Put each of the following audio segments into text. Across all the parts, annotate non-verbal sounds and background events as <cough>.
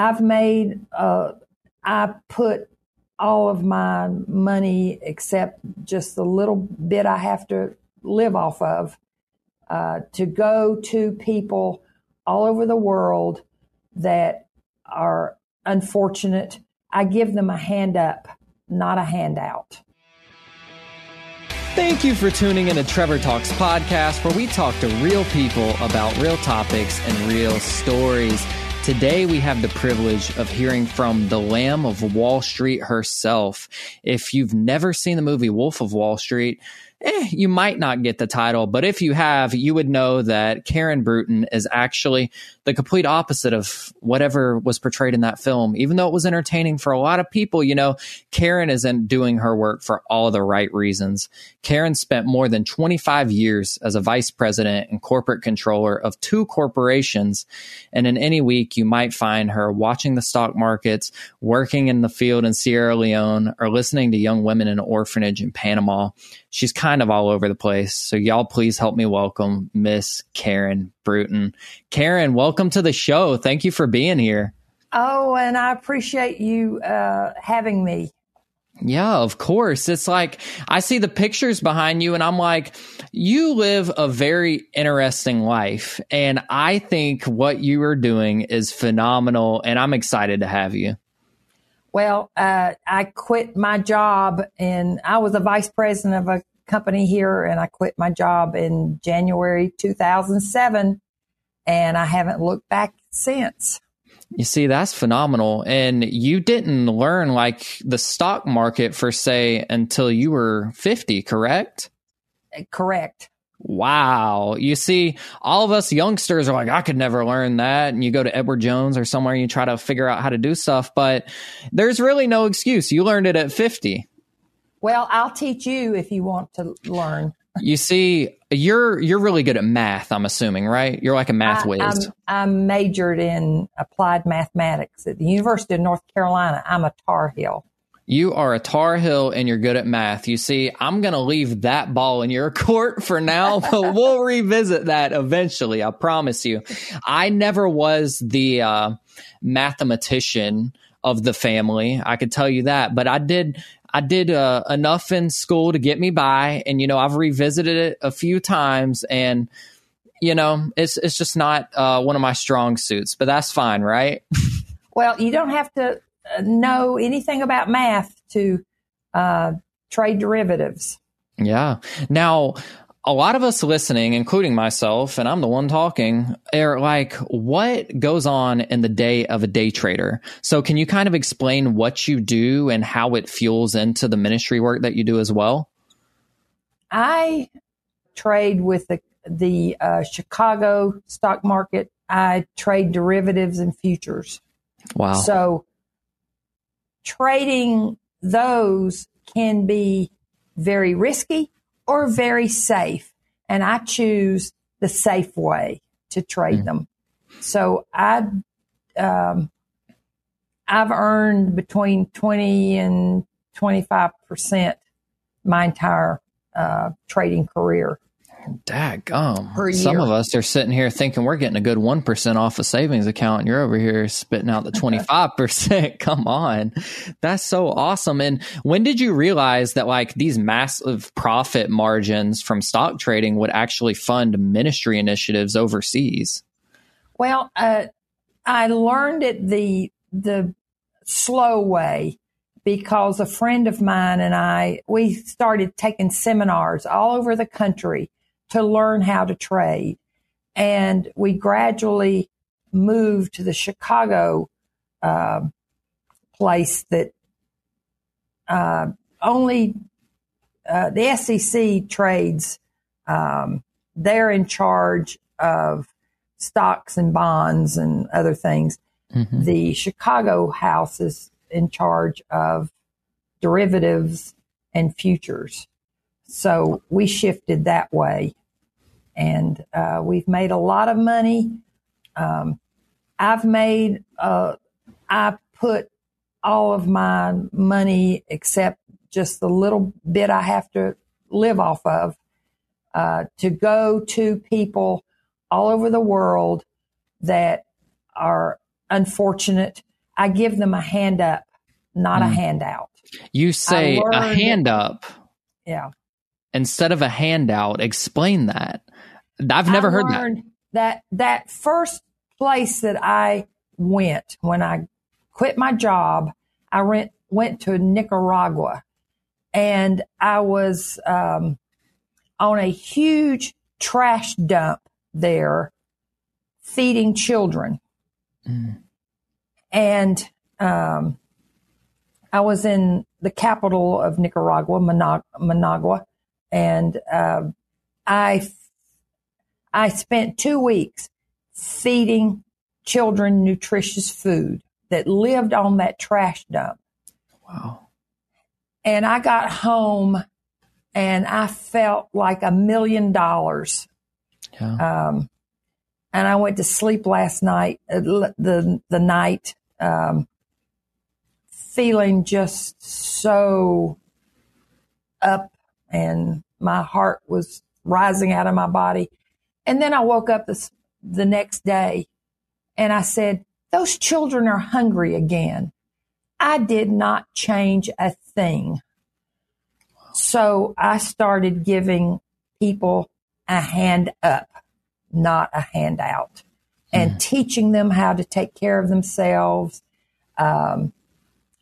I've made, uh, I put all of my money except just the little bit I have to live off of uh, to go to people all over the world that are unfortunate. I give them a hand up, not a handout. Thank you for tuning in to Trevor Talks podcast, where we talk to real people about real topics and real stories. Today, we have the privilege of hearing from the Lamb of Wall Street herself. If you've never seen the movie Wolf of Wall Street, eh, you might not get the title, but if you have, you would know that Karen Bruton is actually the complete opposite of whatever was portrayed in that film. Even though it was entertaining for a lot of people, you know, Karen isn't doing her work for all the right reasons. Karen spent more than 25 years as a vice president and corporate controller of two corporations. And in any week, you might find her watching the stock markets, working in the field in Sierra Leone, or listening to young women in an orphanage in Panama. She's kind of all over the place. So y'all please help me welcome Miss Karen Bruton. Karen, welcome to the show. Thank you for being here. Oh, and I appreciate you uh, having me. Yeah, of course. It's like I see the pictures behind you and I'm like, you live a very interesting life. And I think what you are doing is phenomenal. And I'm excited to have you. Well, uh, I quit my job and I was a vice president of a company here and I quit my job in January 2007 and I haven't looked back since. You see, that's phenomenal. And you didn't learn like the stock market for say until you were 50, correct? Eh, correct. Wow. You see, all of us youngsters are like, I could never learn that. And you go to Edward Jones or somewhere and you try to figure out how to do stuff, but there's really no excuse. You learned it at 50. Well, I'll teach you if you want to learn. You see, you're you're really good at math. I'm assuming, right? You're like a math I, whiz. I'm, I'm majored in applied mathematics at the University of North Carolina. I'm a Tar Heel. You are a Tar Heel and you're good at math. You see, I'm going to leave that ball in your <laughs> court for now, but we'll revisit that eventually. I promise you. I never was the uh, mathematician of the family. I could tell you that, but I did I did uh, enough in school to get me by, and you know I've revisited it a few times, and you know it's it's just not uh, one of my strong suits, but that's fine, right? <laughs> well, you don't have to uh, know anything about math to uh, trade derivatives. Yeah. Now, a lot of us listening, including myself, and I'm the one talking, are like, what goes on in the day of a day trader? So, can you kind of explain what you do and how it fuels into the ministry work that you do as well? I trade with the the uh, Chicago stock market. I trade derivatives and futures. Wow. So, trading those can be very risky or very safe. And I choose the safe way to trade mm. them. So I, um, I've earned between 20 and 25% my entire uh, trading career. Daggum. Some of us are sitting here thinking we're getting a good 1% off a savings account. And you're over here spitting out the <laughs> 25%. <laughs> Come on. That's so awesome. And when did you realize that like these massive profit margins from stock trading would actually fund ministry initiatives overseas? Well, uh, I learned it the, the slow way because a friend of mine and I, we started taking seminars all over the country to learn how to trade. And we gradually moved to the Chicago uh, place that uh, only uh, the SEC trades. Um, they're in charge of stocks and bonds and other things. Mm-hmm. The Chicago house is in charge of derivatives and futures. So we shifted that way and uh, we've made a lot of money. Um, I've made, uh, I put all of my money except just the little bit I have to live off of uh, to go to people all over the world that are unfortunate, I give them a hand up, not mm. a handout. You say learned, a hand up. Yeah. Instead of a handout, explain that. I've never I heard that. That that first place that I went when I quit my job, I went went to Nicaragua, and I was um, on a huge trash dump there, feeding children, mm. and um, I was in the capital of Nicaragua, Managua, and uh, I I spent two weeks feeding children nutritious food that lived on that trash dump. Wow. And I got home and I felt like a million dollars. Yeah. Um, and I went to sleep last night, uh, the, the night, um, feeling just so up and my heart was rising out of my body. And then I woke up this, the next day and I said, those children are hungry again. I did not change a thing. So I started giving people a hand up, not a handout, and mm. teaching them how to take care of themselves. Um,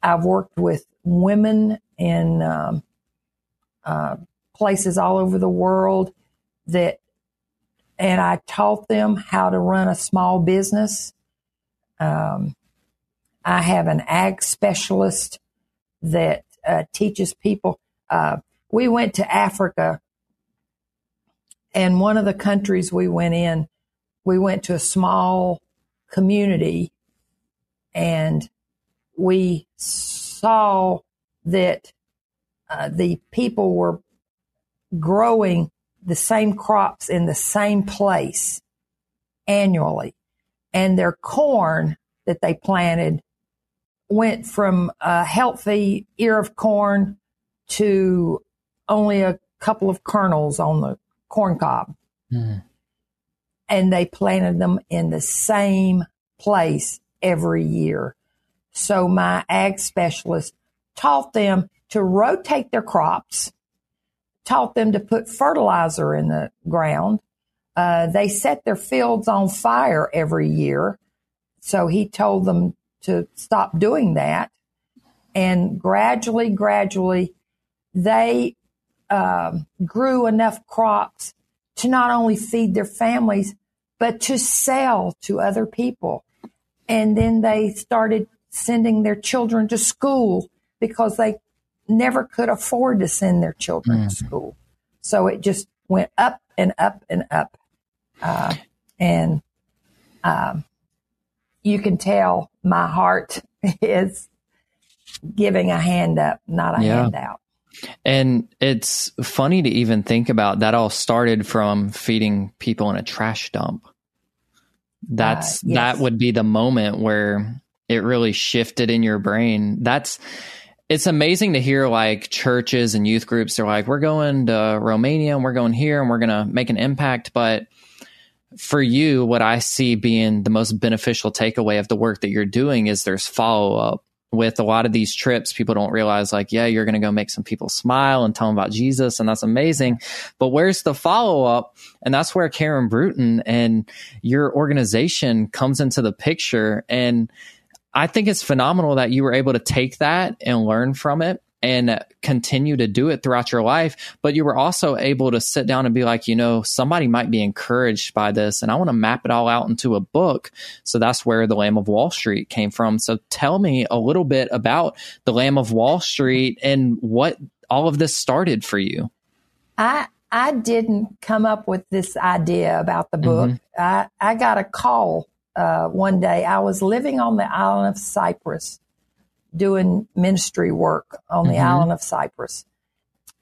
I've worked with women in um, uh, places all over the world that, and I taught them how to run a small business. Um, I have an ag specialist that uh, teaches people. Uh, we went to Africa, and one of the countries we went in, we went to a small community, and we saw that uh, the people were growing the same crops in the same place annually. And their corn that they planted went from a healthy ear of corn to only a couple of kernels on the corn cob. Mm. And they planted them in the same place every year. So my ag specialist taught them to rotate their crops, taught them to put fertilizer in the ground. Uh, they set their fields on fire every year. So he told them to stop doing that. And gradually, gradually, they um, grew enough crops to not only feed their families, but to sell to other people. And then they started sending their children to school because they never could afford to send their children mm. to school. So it just went up and up and up. Uh, and um, you can tell my heart <laughs> is giving a hand up, not a yeah. handout. And it's funny to even think about that all started from feeding people in a trash dump. That's uh, yes. that would be the moment where it really shifted in your brain. That's it's amazing to hear like churches and youth groups are like, we're going to Romania and we're going here and we're going to make an impact. But for you, what I see being the most beneficial takeaway of the work that you're doing is there's follow up. With a lot of these trips, people don't realize, like, yeah, you're going to go make some people smile and tell them about Jesus, and that's amazing. But where's the follow up? And that's where Karen Bruton and your organization comes into the picture. And I think it's phenomenal that you were able to take that and learn from it and continue to do it throughout your life. But you were also able to sit down and be like, you know, somebody might be encouraged by this and I want to map it all out into a book. So that's where The Lamb of Wall Street came from. So tell me a little bit about The Lamb of Wall Street and what all of this started for you. I I didn't come up with this idea about the book. Mm-hmm. I, I got a call uh, one day. I was living on the island of Cyprus doing ministry work on the mm-hmm. island of Cyprus.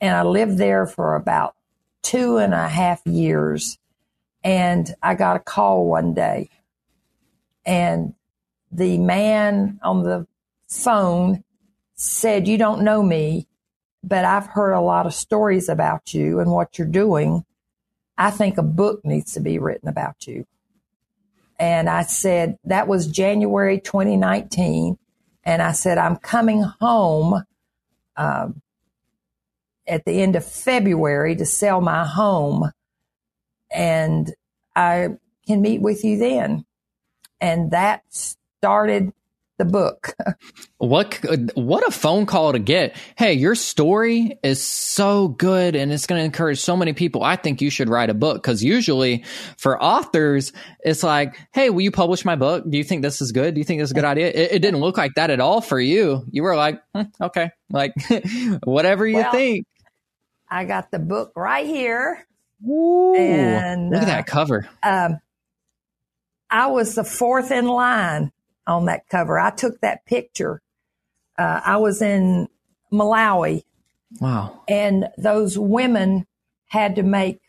And I lived there for about two and a half years. And I got a call one day. And the man on the phone said, You don't know me, but I've heard a lot of stories about you and what you're doing. I think a book needs to be written about you. And I said, that was January 2019. And I said, I'm coming home um, at the end of February to sell my home. And I can meet with you then. And that started the book. what what a phone call to get. Hey, your story is so good and it's going to encourage so many people. I think you should write a book cuz usually for authors it's like, "Hey, will you publish my book? Do you think this is good? Do you think this is a good idea?" It, it didn't look like that at all for you. You were like, hm, "Okay, like <laughs> whatever you well, think." I got the book right here. Ooh, and look at that uh, cover. Um, I was the fourth in line on that cover. I took that picture. Uh, I was in Malawi. Wow. And those women had to make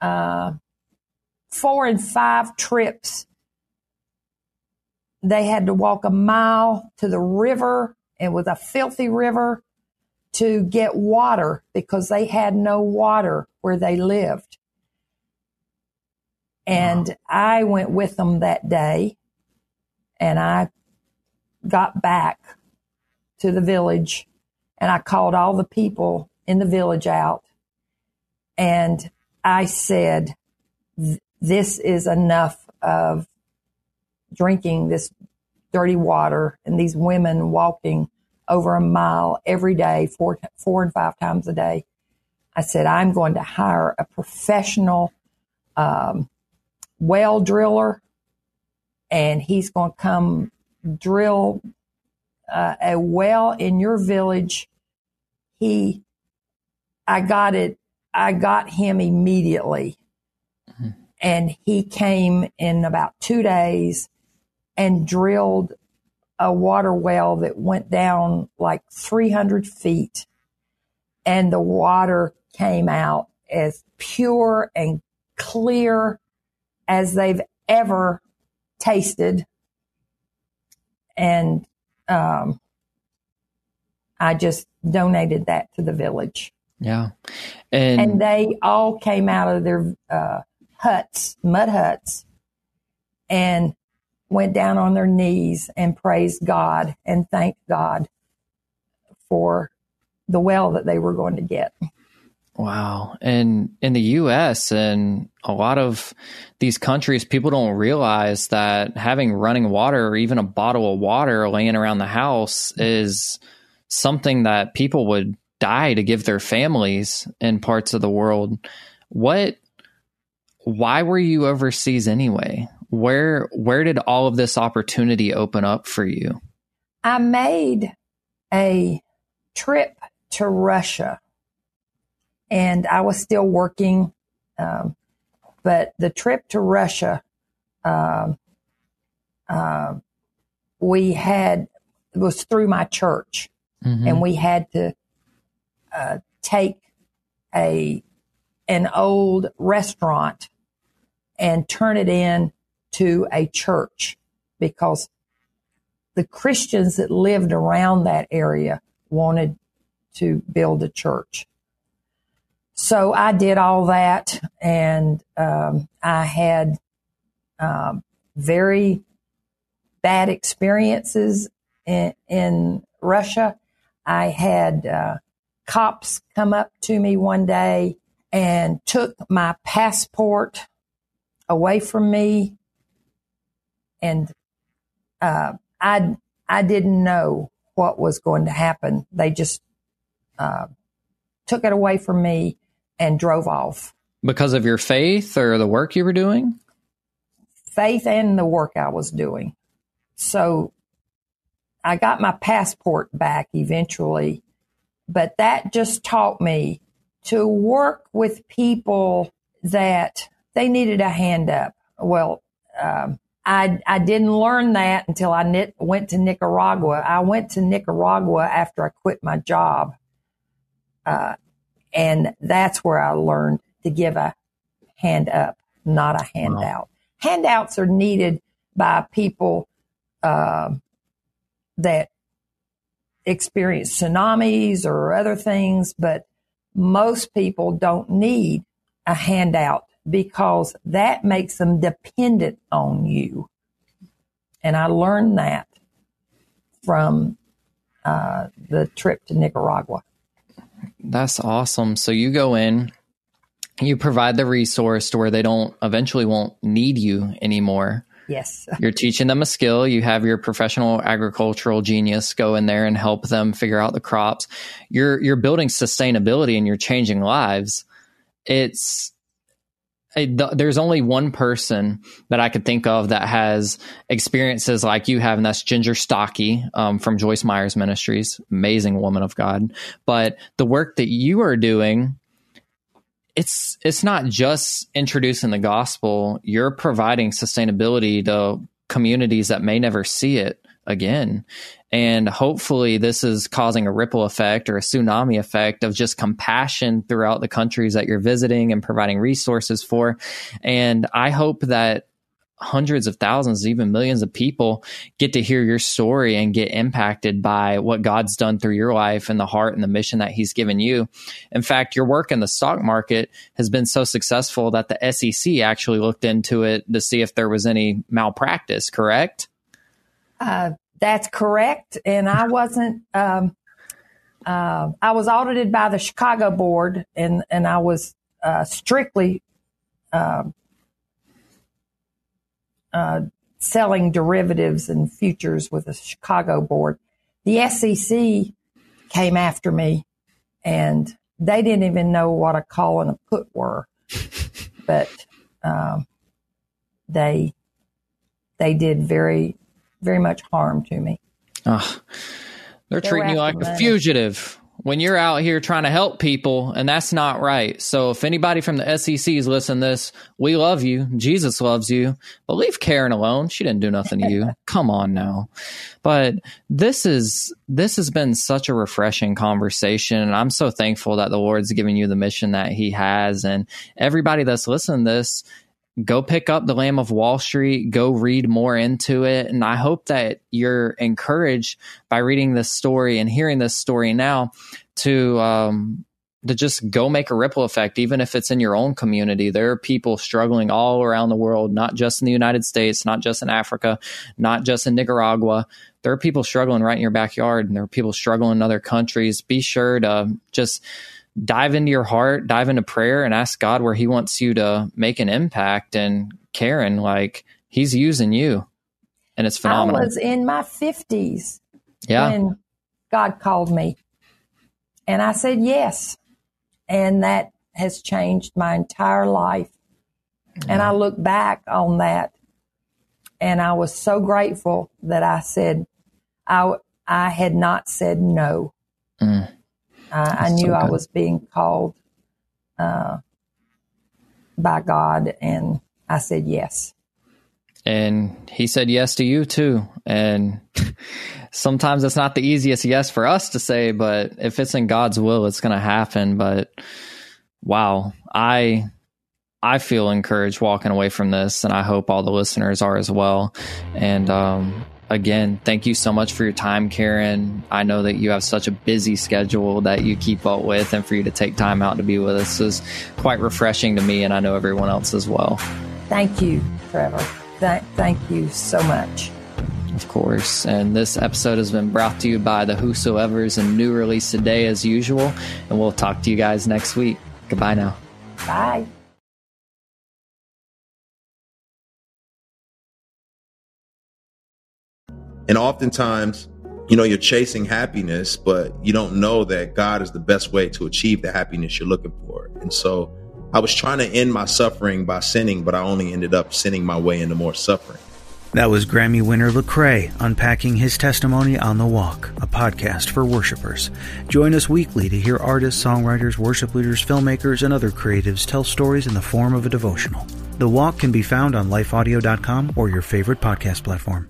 uh, four and five trips. They had to walk a mile to the river. It was a filthy river to get water because they had no water where they lived. And wow. I went with them that day and I got back to the village and I called all the people in the village out and I said, this is enough of drinking this dirty water and these women walking over a mile every day, four, four and five times a day. I said, I'm going to hire a professional um, well driller and he's going to come drill uh, a well in your village. He, I got it. I got him immediately. Mm-hmm. And he came in about two days and drilled a water well that went down like 300 feet. And the water came out as pure and clear as they've ever tasted. And um, I just donated that to the village. Yeah. And, and they all came out of their uh, huts, mud huts, and went down on their knees and praised God and thanked God for the well that they were going to get. Wow. And in the US and a lot of these countries, people don't realize that having running water or even a bottle of water laying around the house is something that people would die to give their families in parts of the world. What why were you overseas anyway? Where where did all of this opportunity open up for you? I made a trip to Russia and I was still working. Um, but the trip to Russia, um, uh, we had was through my church, mm-hmm. and we had to uh, take a an old restaurant and turn it in to a church because the Christians that lived around that area wanted to build a church. So I did all that, and um, I had um, very bad experiences in, in Russia. I had uh, cops come up to me one day and took my passport away from me, and uh, I I didn't know what was going to happen. They just uh, took it away from me and drove off. Because of your faith or the work you were doing? Faith and the work I was doing. So I got my passport back eventually, but that just taught me to work with people that they needed a hand up. Well, um, I, I didn't learn that until I went to Nicaragua. I went to Nicaragua after I quit my job. Uh, and that's where I learned to give a hand up, not a handout. Wow. Handouts are needed by people uh, that experience tsunamis or other things, but most people don't need a handout because that makes them dependent on you. And I learned that from uh, the trip to Nicaragua. That's awesome. So you go in, you provide the resource to where they don't eventually won't need you anymore. Yes. <laughs> You're teaching them a skill. You have your professional agricultural genius go in there and help them figure out the crops. You're you're building sustainability and you're changing lives. It's there's only one person that I could think of that has experiences like you have, and that's Ginger Stocky um, from Joyce Myers Ministries, amazing woman of God. But the work that you are doing, it's it's not just introducing the gospel. You're providing sustainability to communities that may never see it again. And hopefully, this is causing a ripple effect or a tsunami effect of just compassion throughout the countries that you're visiting and providing resources for. And I hope that hundreds of thousands, even millions of people get to hear your story and get impacted by what God's done through your life and the heart and the mission that He's given you. In fact, your work in the stock market has been so successful that the SEC actually looked into it to see if there was any malpractice, correct? Uh, that's correct. And I wasn't, um, uh, I was audited by the Chicago board and, and I was uh, strictly um, uh, selling derivatives and futures with the Chicago board. The SEC came after me and they didn't even know what a call and a put were, but um, they they did very very much harm to me. Oh, they're, they're treating you like money. a fugitive when you're out here trying to help people, and that's not right. So, if anybody from the SEC is listening to this, we love you. Jesus loves you, but leave Karen alone. She didn't do nothing to you. <laughs> Come on now. But this is this has been such a refreshing conversation, and I'm so thankful that the Lord's given you the mission that He has, and everybody that's listening to this go pick up the Lamb of Wall Street, go read more into it. And I hope that you're encouraged by reading this story and hearing this story now to, um, to just go make a ripple effect, even if it's in your own community. There are people struggling all around the world, not just in the United States, not just in Africa, not just in Nicaragua. There are people struggling right in your backyard, and there are people struggling in other countries. Be sure to just dive into your heart, dive into prayer, and ask God where He wants you to make an impact. And Karen, like He's using you, and it's phenomenal. I was in my fifties yeah. when God called me, and I said yes, and that has changed my entire life. Yeah. And I look back on that, and I was so grateful that I said I I had not said no. Mm. Uh, I knew so I was being called uh, by God, and I said yes. And he said yes to you too. And <laughs> sometimes it's not the easiest yes for us to say, but if it's in God's will, it's going to happen. But wow, I I feel encouraged walking away from this, and I hope all the listeners are as well. And um, again, thank you so much for your time, Karen. I know that you have such a busy schedule that you keep up with, and for you to take time out to be with us is quite refreshing to me, and I know everyone else as well. Thank you, Trevor. Th- thank you so much. Of course. And this episode has been brought to you by the Whosoever's and new release today, as usual. And we'll talk to you guys next week. Goodbye now. Bye. And oftentimes, you know, you're chasing happiness, but you don't know that God is the best way to achieve the happiness you're looking for. And so I was trying to end my suffering by sinning, but I only ended up sinning my way into more suffering. That was Grammy winner Lecrae unpacking his testimony on The Walk, a podcast for worshipers. Join us weekly to hear artists, songwriters, worship leaders, filmmakers, and other creatives tell stories in the form of a devotional. The Walk can be found on lifeaudio.com or your favorite podcast platform.